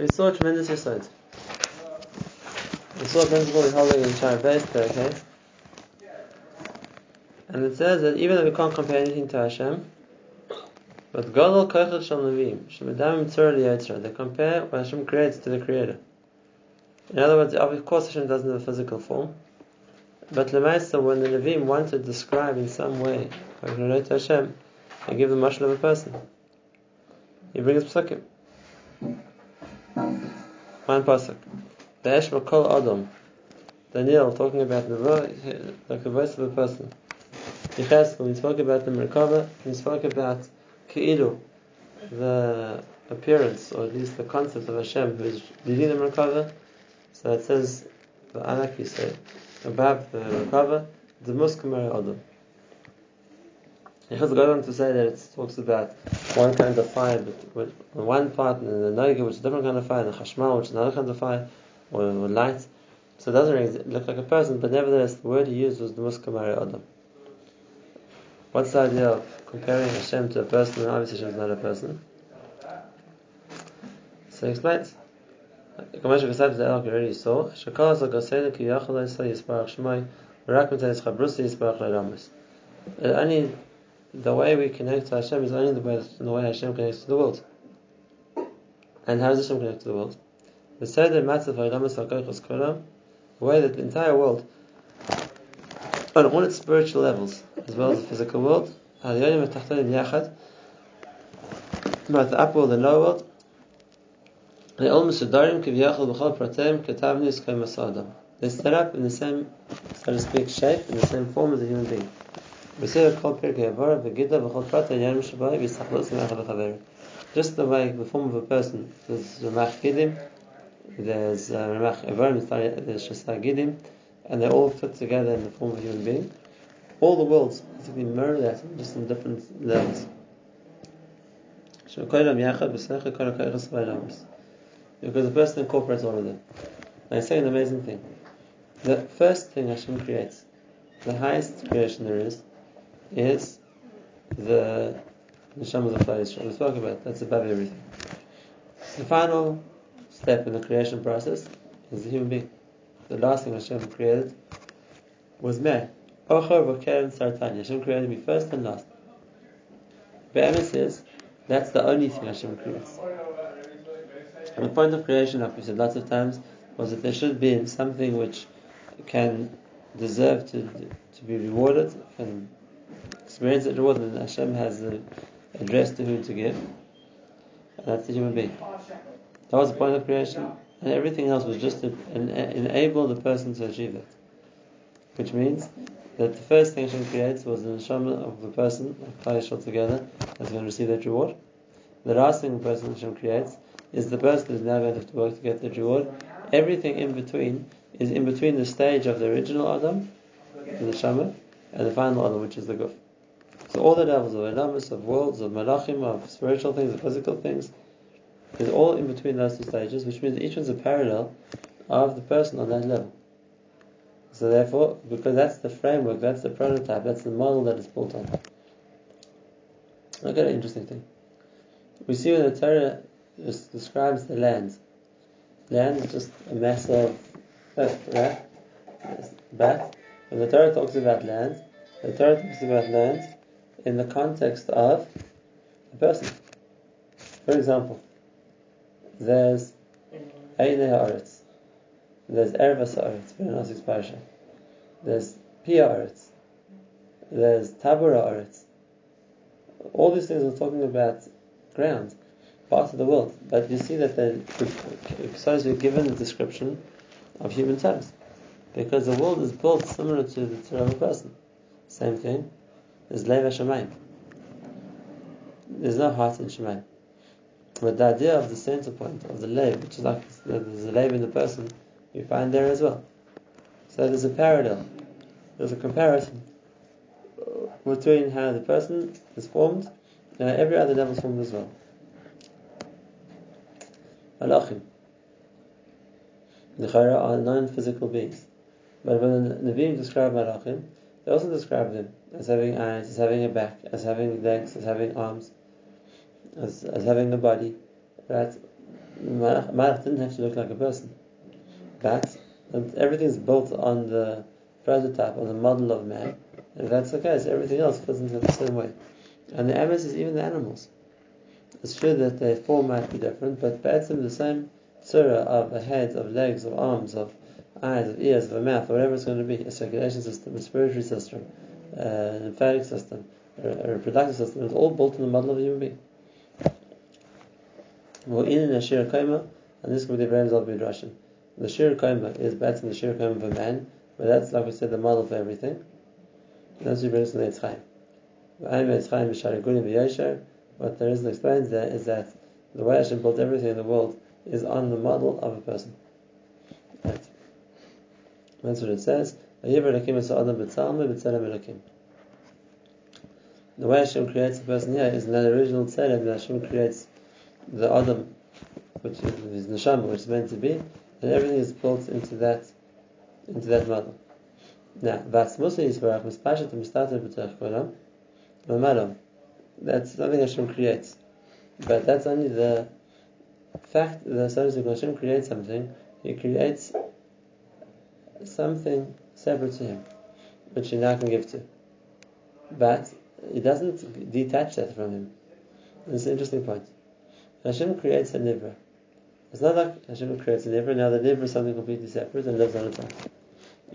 We saw tremendous result. We saw a principle we're holding in Shara Beis, okay? And it says that even though we can't compare anything to Hashem, but Gadol Kochel Shal Nevim, Shemedam Tzur Liyotzra, they compare what Hashem creates to the Creator. In other words, of course Hashem doesn't have a physical form, but Lemaisa, when the Nevim want to describe in some way what relate to Hashem, they give the mashal of a person. He brings psukim. One pasuk. The Esh Kol Adam. Daniel talking about the like the voice of a person. Yecheskel, he spoke about the Merkava, he spoke about Ke'ilu, the appearance, or at least the concept of Hashem who is leading the Merkava. So it says, the Anak, you say, about the Merkava, the Muskamari Adam. He has gone on to say that it talks about one kind of fire, but on one part, and the Noiga, which is a different kind of fire, and the Chashmal, which is another kind of fire, or, or light. So it doesn't really look like a person, but nevertheless, the word he used was the Muskamari Adam. What's the idea of comparing Hashem to a person and obviously Hashem is not a person? So he explains. Ramus. Only the way we connect to Hashem is only the way, the way Hashem connects to the world. And how does Hashem connect to the world? The Seder Hakochos Kolam, the way that the entire world, on all its spiritual levels, as well as the physical world, both the upper world and lower world, they all mesudarim kiviyachol b'chol pratem ketavnis k'masada. They set up in the same, so to speak, shape, in the same form as a human being. Just the way the form of a person, there's Ramach Gidim, there's uh, Ramach Evarim, there's Shasar Gidim, and they all fit together in the form of a human being. All the worlds basically mirror that, just in different levels. Because the person incorporates all of them. And I say an amazing thing. The first thing Hashem creates, the highest creation there is, is the neshama of the Yisrael. We spoke about that's above everything. The final step in the creation process is the human being. The last thing Hashem created was man. Ochar v'keren sartani. Hashem created me first and last. Be'emes says that's the only thing Hashem creates. And the point of creation, like we said lots of times, was that there should be something which can deserve to to be rewarded, can experience that reward, and Hashem has the address to who to give. And that's the human being. That was the point of creation, and everything else was just to enable the person to achieve it. Which means that the first thing Hashem creates was the neshama of the person, of together, that's going to receive that reward. The last thing the person Hashem creates is the person that is now going to have to work to get that reward. Everything in between is in between the stage of the original Adam, and the neshama, and the final Adam, which is the guf. So all the levels of Elamis, of worlds, of malachim, of spiritual things, of physical things, is all in between those two stages, which means each one's a parallel of the person on that level. So therefore, because that's the framework, that's the prototype, that's the model that it's built on. Look at an interesting thing. We see when the Torah describes the land. Land is just a mass of earth, right? But when the Torah talks about land, the Torah talks about land in the context of a person. For example, there's Eine Haaretz, there's Ervas Haaretz, there's Pia Haaretz, there's Tabura Haaretz. All these things are talking about ground, parts of the world, but you see that the are given the description of human terms, because the world is built similar to the Torah of a person. Same thing is Lev Shemayim. There's no heart in Shemayim. But the idea of the center point of the Lev, which is like there's a Lev in the person, you find there as well. So there's a parallel, there's a comparison between how the person is formed and how every other level is formed as well. Malachim. The Chayra are non-physical beings. But when the Nevi'im describe Malachim, they also describe them as having eyes, as having a back, as having legs, as having arms, as, as having a body. Right? Malach didn't have to look like a person, but everything's built on the prototype, on the model of man. And if that's the case, everything else fits into the same way. And the emes is even the animals. It's true that their form might be different, but Ba'atzim the same surah of a head, of legs, of arms, of eyes, of ears, of a mouth, whatever it's going to be, a circulation system, a respiratory system, uh, lymphatic system, a, reproductive system, it's all built in the model of a human being. Well, in a shir and this can be the Abraham's of Russian. The shir kaima is better than the shir of a man, but that's like we said, the model for everything. And that's what brings in the Yitzchayim. What there is explains there is that the way Hashem built everything in the world is on the model of a person. Right. That's what it says. The way Hashem creates a person here is that original tzedek that Hashem creates the Adam, which is his neshama, which is meant to be, and everything is built into that into that model. Now, Vas Musa Yisbarach Mispashat Mistater B'Tech Kolam Mamadam. That's something Hashem creates. But that's only the fact that so Hashem creates something, He creates something separate to Him, which He now can give to. But He doesn't detach that from Him. It's an interesting point. Hashem creates a nivra. It's not like Hashem creates a nivra, now the nivra is something completely separate and lives on its own.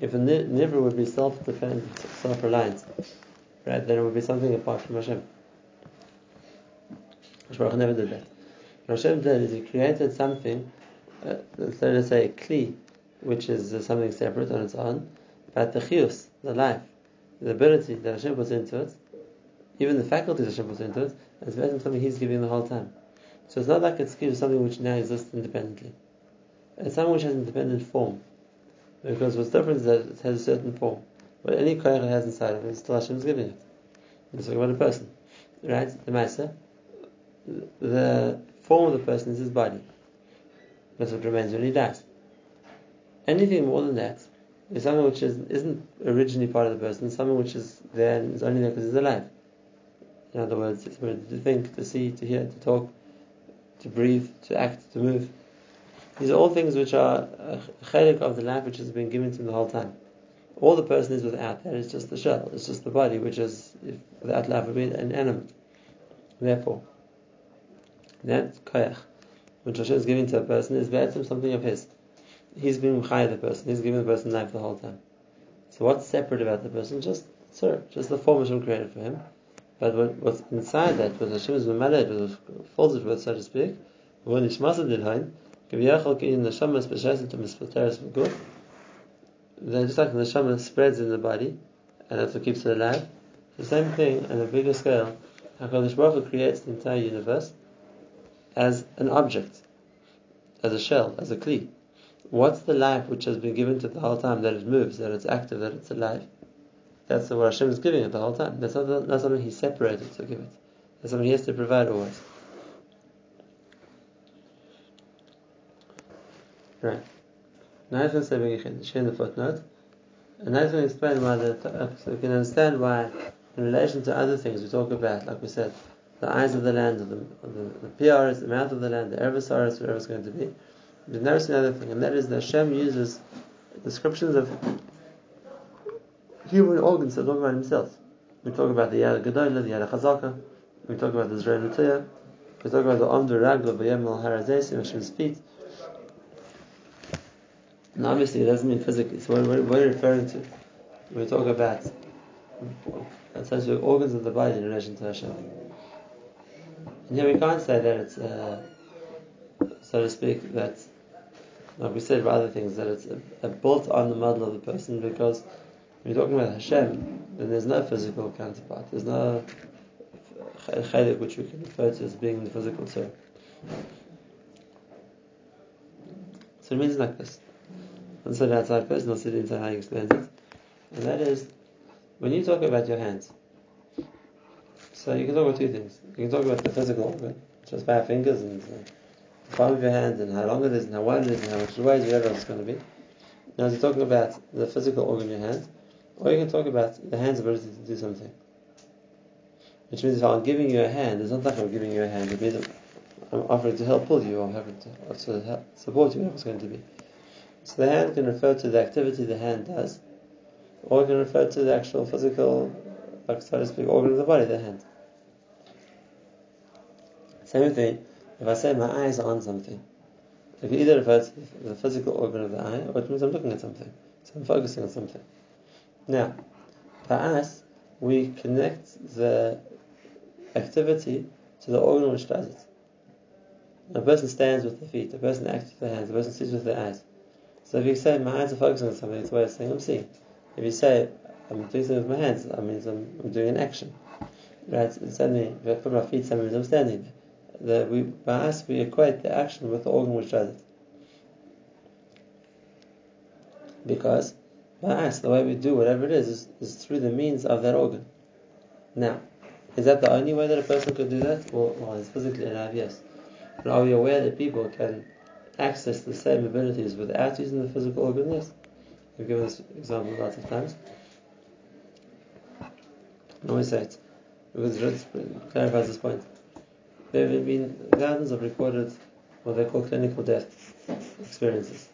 If a nivra would be self-dependent, self-reliant, right, then it would be something apart from Hashem. Hashem never did that. What Hashem did is He created something, uh, so to say, a kli, which is uh, something separate on its own, but the chiyus, the life, the ability that Hashem puts into it, even the faculties Hashem puts into it, is based on something He's giving the whole time. So it's not like it's something which now exists independently. It's something which has independent form. Because what's different is that it has a certain form. But any koyach it has inside of it, still Hashem is giving it. It's talking about a person. Right? The Master. The form of the person is his body. That's what remains when he dies. Anything more than that is something which is, isn't originally part of the person, something which is there and is only there because he's alive. In other words, it's to think, to see, to hear, to talk, to breathe, to act, to move. These are all things which are a chelik of the life which has been given to him the whole time. All the person is without that is just the shell, it's just the body, which is, if without life, would be an animal. Therefore, that koyach, which Hashem is giving to a person, is better something of his. He's being chai the person, he's giving the person life the whole time. So what's separate about the person? Just, sir, just the form Hashem created for him. But what, what's inside that, what Hashem is mamaled, what fills it with, so to speak, when Ishmasa b'sheset to mispateres v'guf, then just like the neshama spreads in the body, and that's what keeps it alive, the same thing on a bigger scale, HaKadosh Baruch Hu creates the entire universe as an object, as a shell, as a kli. What's the life which has been given to it the whole time, that it moves, that it's active, that it's alive? That's what Hashem is giving it the whole time. That's not, not something He separated to give it. That's something He has to provide always. Right. Now I'm going to say share the footnote. And I'm going to explain why the, uh, so we can understand why, in relation to other things we talk about, like we said, the eyes of the land, the, the, the PRs, the mouth of the land, the Ervas Haaretz, whatever it's going to be. We've noticed another thing, and that is that Hashem uses descriptions of human organs to talk about himself. We talk about the Yad Gedolah, the Yad Chazaka, we talk about the Zrei Nutiyah, we talk about the Omdu Ragla, al Harazesim, Hashem's feet. And obviously it doesn't mean physically, so what, are you referring to? We talk about essentially organs of the body in relation to Hashem. And here we can't say that it's, uh, so to speak, that, like we said about other things, that it's a, a built on the model of the person because when you're talking about Hashem, then there's no physical counterpart. There's no chalik which we can refer to as being the physical term. So it means like this. And so outside person, I'll see inside how he explains it. And that is, when you talk about your hands, so you can talk about two things. You can talk about the physical just five fingers and the palm of your hand and how long it is and how wide it is and how much it whatever it's going to be. Now, you're talking about the physical organ in your hand, or you can talk about the hand's ability to do something. Which means if I'm giving you a hand, it's not like I'm giving you a hand. It means I'm offering to help pull you, or having to, to support you, whatever it's going to be. So the hand can refer to the activity the hand does, or it can refer to the actual physical, like so to speak, organ of the body, the hand. Same thing, if I say my eyes are on something, it either refer to the physical organ of the eye, or it means I'm looking at something, so I'm focusing on something. Now, by us, we connect the activity to the organ which does it. A person stands with the feet, a person acts with the hands, a person sees with the eyes. So if you say my eyes are focusing on something, it's a way of saying I'm seeing. If you say I'm doing something with my hands, that means I'm, I'm doing an action. Right? Suddenly, if I put my feet somewhere, I'm standing there. The, we, by us, we equate the action with the organ which does it. Because by us, the way we do whatever it is, is, is through the means of that organ. Now, is that the only way that a person could do that? Well, well it's physically alive, yes. But are we aware that people can access the same abilities without using the physical organ? Yes. We've given this example lots of times. I always say it because it clarifies this point. There have been thousands of recorded what they call clinical death experiences.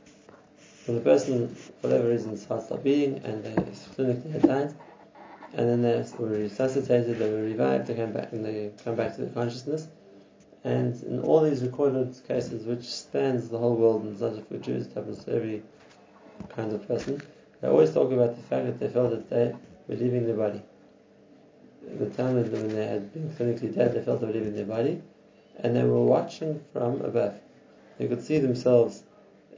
When the person, for whatever reason, starts stop beating and they clinically had died, and then they were resuscitated, they were revived, they come back and they come back to their consciousness. And in all these recorded cases, which spans the whole world, and it's not just for Jews, it happens to every kind of person, they always talk about the fact that they felt that they were leaving their body. At the time when they had been clinically dead, they felt they were leaving their body, and they were watching from above. They could see themselves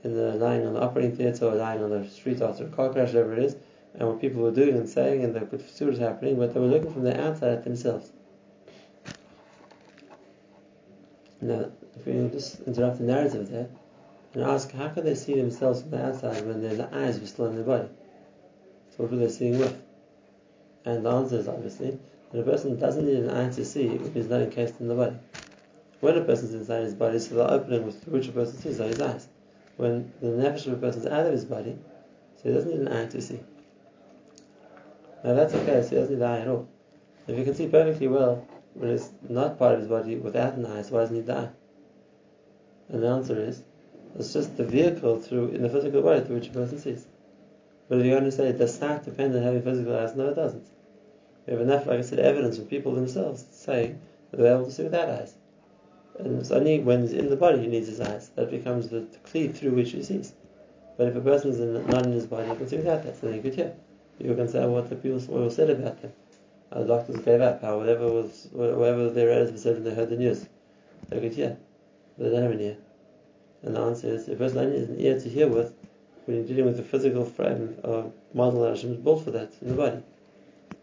in the lying on the operating theatre or lying on the street after a car crash, whatever it is, and what people were doing and saying, and they could see what was happening, but they were looking from the outside at themselves. Now, if we just interrupt the narrative there and ask, how could they see themselves from the outside when their eyes were still in their body? So what were they seeing with? And the answer is obviously that a person doesn't need an eye to see if he's not encased in the body. When a person is inside his body, so the opening with which a person sees are his eyes. When the nefesh of a person is out of his body, so he doesn't need an eye to see. Now that's okay, so he doesn't need the eye at all. If he can see perfectly well when it's not part of his body without an eye, so why does he need the eye? And the answer is, it's just the vehicle through in the physical body through which a person sees. But if going to say, does sight depend on having physical eyes? No, it doesn't. We have enough, like I said, evidence from people themselves saying that they're able to see without eyes. And it's only when he's in the body he needs his eyes. That becomes the, cleave through which he sees. But if a person is not in his body, he can see without that, so he could hear. You can say oh, what the people said about them. How the doctors gave up, how whatever was whatever their relatives said when they heard the news. They could hear. But they don't have an ear. And the answer is if a person only has an ear to hear with when you're dealing with the physical frame or model that Hashem is built for that in the body.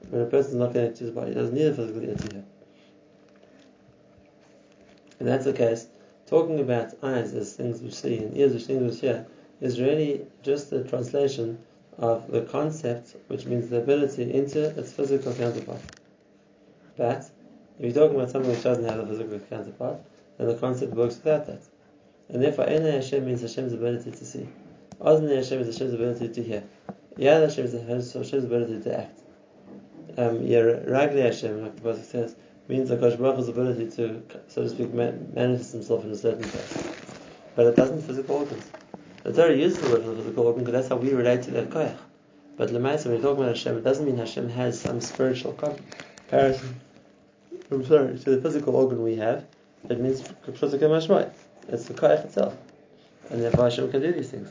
When a person is not connected to his body, he doesn't need a physical ear to hear. And that's the case. Talking about eyes as things which see and ears as things which hear is really just a translation of the concept, which means the ability, into its physical counterpart. But if you're talking about something which doesn't have a physical counterpart, then the concept works without that. And therefore, Ene Hashem means Hashem's ability to see. Ozne Hashem is Hashem's ability to hear. Yad Hashem is Hashem's ability to act. Um, Ragli Hashem, like the Pasuk says, means Akash Baruch ability to, so to speak, manifest himself in a certain place. But it doesn't physical organs. It's very useful for the physical organ because that's how we relate to that koyach. But Lemaisa, when you're talking about Hashem, it doesn't mean Hashem has some spiritual comparison. I'm sorry, to the physical organ we have. It means physical mashmai. It's the koyach itself. And therefore Hashem can do these things.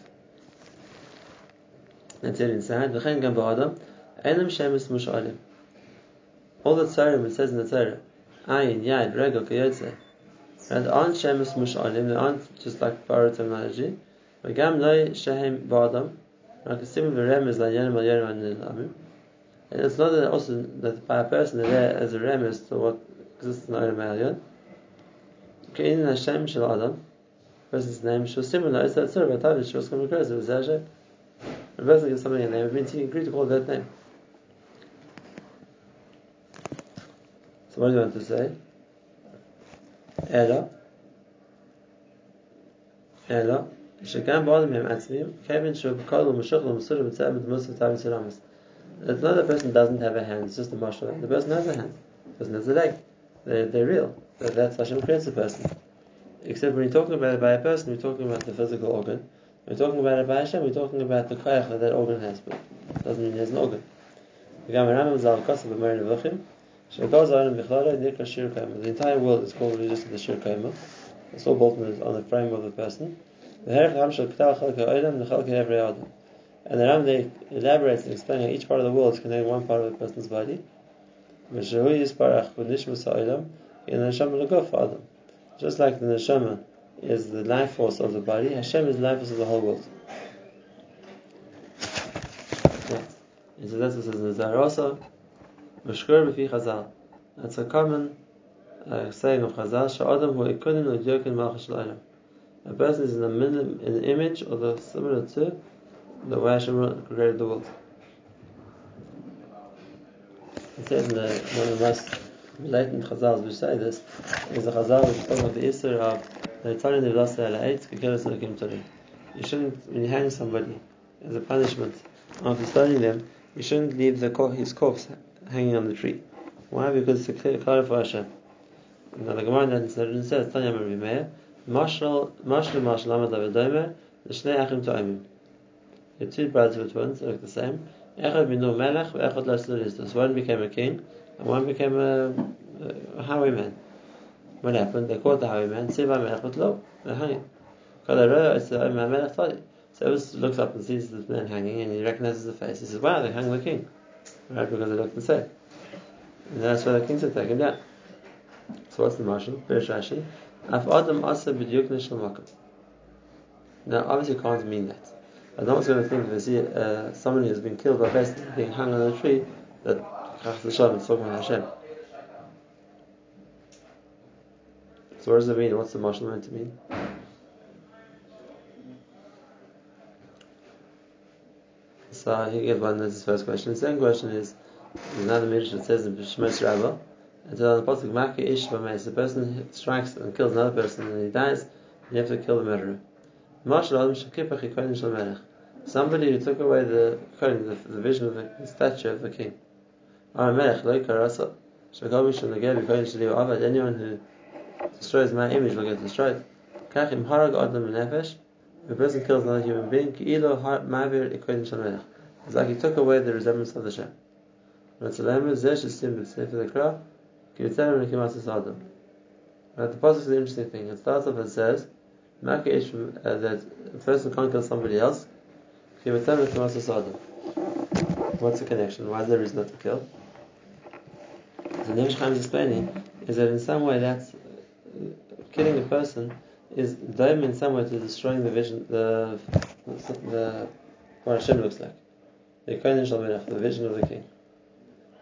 That's it inside. All the tzarim, it says in the Torah, Ayin, Yad, regal Kiyotze. Right? They aren't Shemus Mush'alim, they aren't just like borrowed terminology. Vagam loy Shehem Ba'adam. Right? Kasim v'rem is like Yerim al-Yerim al-Amim. And it's not that also that by a person there as a rem is to what exists in Olam Alyon. Ke'in Hashem Shel Adam. Person's name She was similar. It's that sort of a title. She was coming across it was Hashem. A person gives somebody a name. It means he agreed to call that name. So what do you want to say? Ella. Ella. שגם בעולם הם עצמיים, כיוון שהוא בכל ומשוך ומסור ומצא בדמוס ותאבי סלאמס. It's not that the person doesn't have a hand, it's just a martial The person has a hand, the person has a leg. They're, they're real. That's Hashem creates a person. Except when you're talking about it by a person, we're talking about the physical organ. When we're talking about it by Hashem, we're talking about the koyach that that organ has, but it doesn't mean he has an organ. the entire world is called religious to the Shir Kaima. It's all built on the frame of the person. And the Ram elaborates and explains how each part of the world is connected one part of a person's body. Just like the neshama is the life force of the body, Hashem is the life force of the whole world. And so that's what says in the also. Mashkur b'fi Chazal. That's a common uh, saying of Chazal. Sha'adam hu ikunim l'dyokin malchus A person is in the, middle, in the image or the similar to the way Hashem created the world. It says in the, one of the most blatant chazals which say this is the chazal which talks about the Isser of the Tani Ala Eitz Kekeres Elokim Tori. You shouldn't, when you hang somebody as a punishment after stoning them, you shouldn't leave the, his corpse hanging on the tree. Why? Because it's a clear cloud for Hashem. Now the Gemara then says, Tanya Rabbi Meir, Mashal, Mashal, Mashal, Amad Avadomer, the Shnei Achim To'imim. The two brothers were twins, they look the same. Echad binu melech, ve'echad l'asulistus. One became a king, and one became a, a highwayman. What happened? They caught the highwayman, Siva melech lo, they hung him. So Evis looks up and sees this man hanging, and he recognizes the face. He says, wow, they hung the king. Right, because the same. And that's why the king said, take down. So what's the marshal? Beresh Rashi. Af Adam asa b'dyuk nishal Now, obviously, you can't mean that. And no one's going to think if they see uh, somebody who's been killed by basically being hung on a tree that Chach Shalom is talking about Hashem. So what does it mean? What's the marshal meant to mean? So he gave one that's his first question. The second question is there's another midrash that says in Shmos Rabbah, until the Pasuk Maki Ish the person strikes and kills another person and he dies, you have to kill the murderer. Somebody who took away the the, the vision of the, the statue of the king. Anyone who destroys my image will get destroyed. A person kills another human being, it's like he took away the resemblance of the Shem. Right, the Pasuk is an interesting thing. It starts off and says, uh, that a person can't kill somebody else. What's the connection? Why is there reason not to kill? So the Chaim is explaining is that in some way that's killing a person is daim in some way to destroying the vision, the, the what Hashem looks like, the the vision of the king.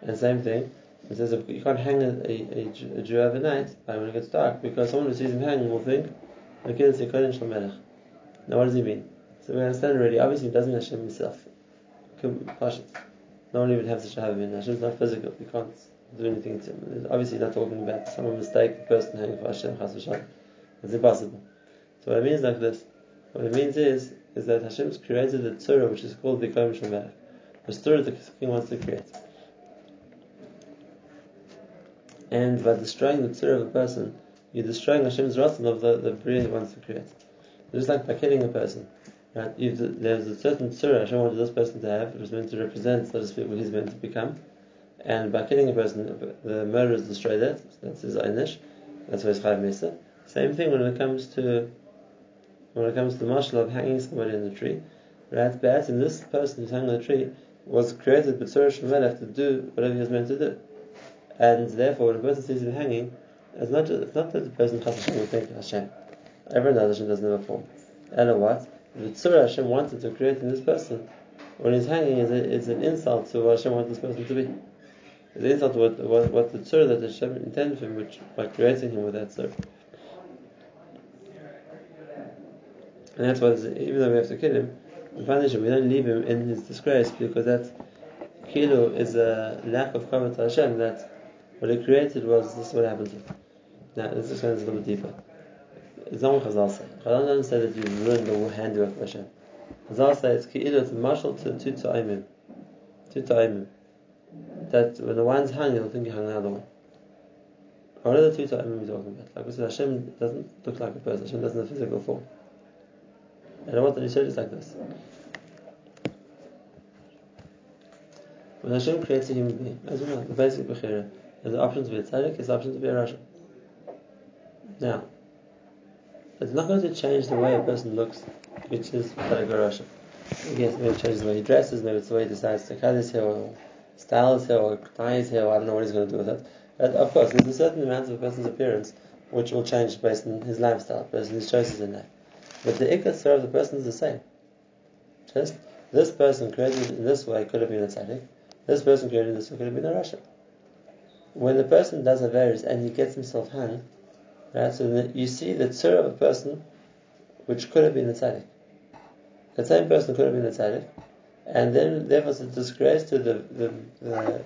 And same thing, it says you can't hang a, a, a, Jew overnight when it gets dark because someone who sees him hanging will think, okay, it's Kohen Shalom Now what does he mean? So we understand already, obviously he doesn't mean Hashem himself. No one even has such a Hashem is not physical, you can't do anything to him. Obviously not talking about someone mistake the person hanging for Hashem, Chas It's impossible. So what it means like this, what it means is, is that Hashem's created a Torah which is called the Kohen Shalom The Torah the king wants to create. And by destroying the Torah of a person, you're destroying Hashem's Ratzon of the, the Bria he wants to create. Just like by killing a person. Right? If the, there's a certain surah Hashem wanted this person to have, it was meant to represent, so to speak, what he's meant to become. And by killing a person, the murderer destroyed that. That's his einish. That's why it's chayav mesa. Same thing when it comes to when it comes to the marshal of hanging somebody in the tree. Right? But in this person who's hanging on the tree was created b'tzorah shemelech to do whatever he was meant to do. And therefore, when a person sees him hanging, it's not just, it's not that the person chas Hashem will think Hashem. Everyone knows Hashem doesn't have a form. And what? the tzura Hashem wanted to create in this person, when he's hanging, is, a, is an insult to what Hashem wants this person to be. It's an insult to what, what, what the tzura that Hashem intended for him which, by creating him with that tzura. And that's why, even though we have to kill him, we punish we don't leave him in his disgrace because that kilo is a lack of cover to Hashem that what he created was this is what happened to him. Now, this is a little bit deeper. What Chazal say. Chazal doesn't say that you ruin the handiwork of Hashem. Chazal say it's ki'ilu, it's marshal to two ta'imim. Two ta'imim. That when the one's hung, you'll think you hung the other one. What are the two ta'imim we're talking about? Like we said, Hashem doesn't look like a person. Hashem doesn't have physical form. And I want to show just like this. When Hashem creates a human being, as you know, the basic bechira, there's the option to be a tzaddik, there's the option to be a rasha. Now, it's not going to change the way a person looks, which is tzaddik or rasha. Yes, maybe it changes the way he dresses, maybe it's the way he decides to cut his hair, or style his hair, or tie his hair, or I don't know what he's going to do with it. But of course, there's a certain amount of a person's appearance which will change based on his lifestyle, based on his choices in life. But the ikkas of the person is the same. Just this person created in this way could have been a tzaddik. This person created this way could have been a rasha. When the person does a various and he gets himself hung, right? So you see the tzur of a person which could have been a tzaddik. The same person could have been a tzaddik, and then therefore it's a disgrace to the the, the,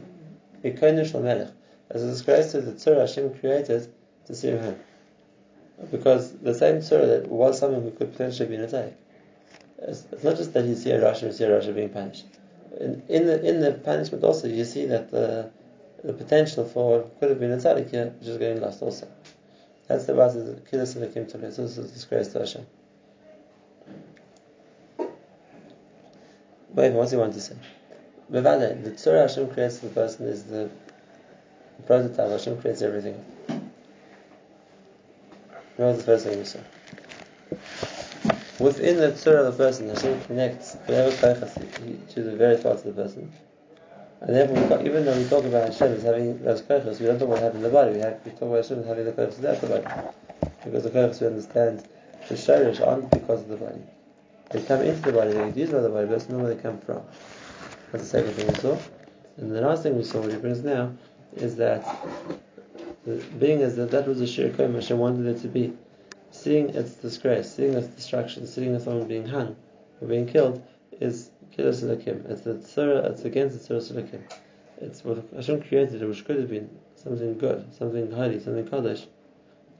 the as a disgrace to the tzur Hashem created to see him Because the same tzur that was someone who could potentially be a tzaddik. It's, it's, not just that you see a Rasha and see a Rasha being punished. In, in, the in the punishment also you see that the the potential for could have been a tzaddik here, which is getting lost also. That's the Bas of Kiddush and the Kim This is disgrace to Hashem. Wait, what's he want to say? Bevale, the Torah Hashem creates the person is the prototype. Hashem creates everything. What was the first thing we saw? Within the Torah of the person, Hashem connects whatever koichas to the various parts of the person. And therefore, even though we talk about Hashem as having those koichas, we don't talk about having the body. We, have, we talk about Hashem as having the koichas without the body. Because the koichas we understand the shirish aren't because of the body. They come into the body, they get used by the body, but that's not where they come from. That's the second thing we saw. And the last thing we saw, what he brings now, is that being as that that was a shir koim Hashem wanted it to be, seeing its disgrace, seeing its destruction, seeing someone being hung or being killed, is kiddush selakim. It's the tzara, it's against the tzara selakim. It's what Hashem created, which could have been something good, something holy, something kaddish.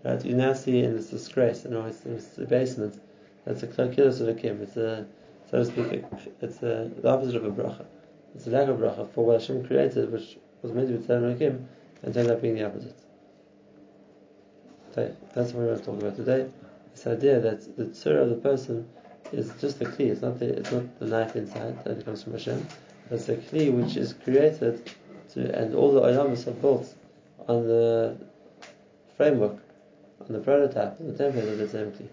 Right? You now see in its disgrace, and know, its, its debasement. That's a kiddush selakim. It's a, so to speak, it's a, the opposite of a bracha. It's a lack of bracha for what Hashem created, which was meant to be tzara and turned out being the opposite. That's what we're going to talk about today. This idea that the tzura of the person is just the key. It's not the it's not the knife inside that comes from Hashem. It's the key which is created to, and all the olamas are built on the framework, on the prototype, on the template of the same key.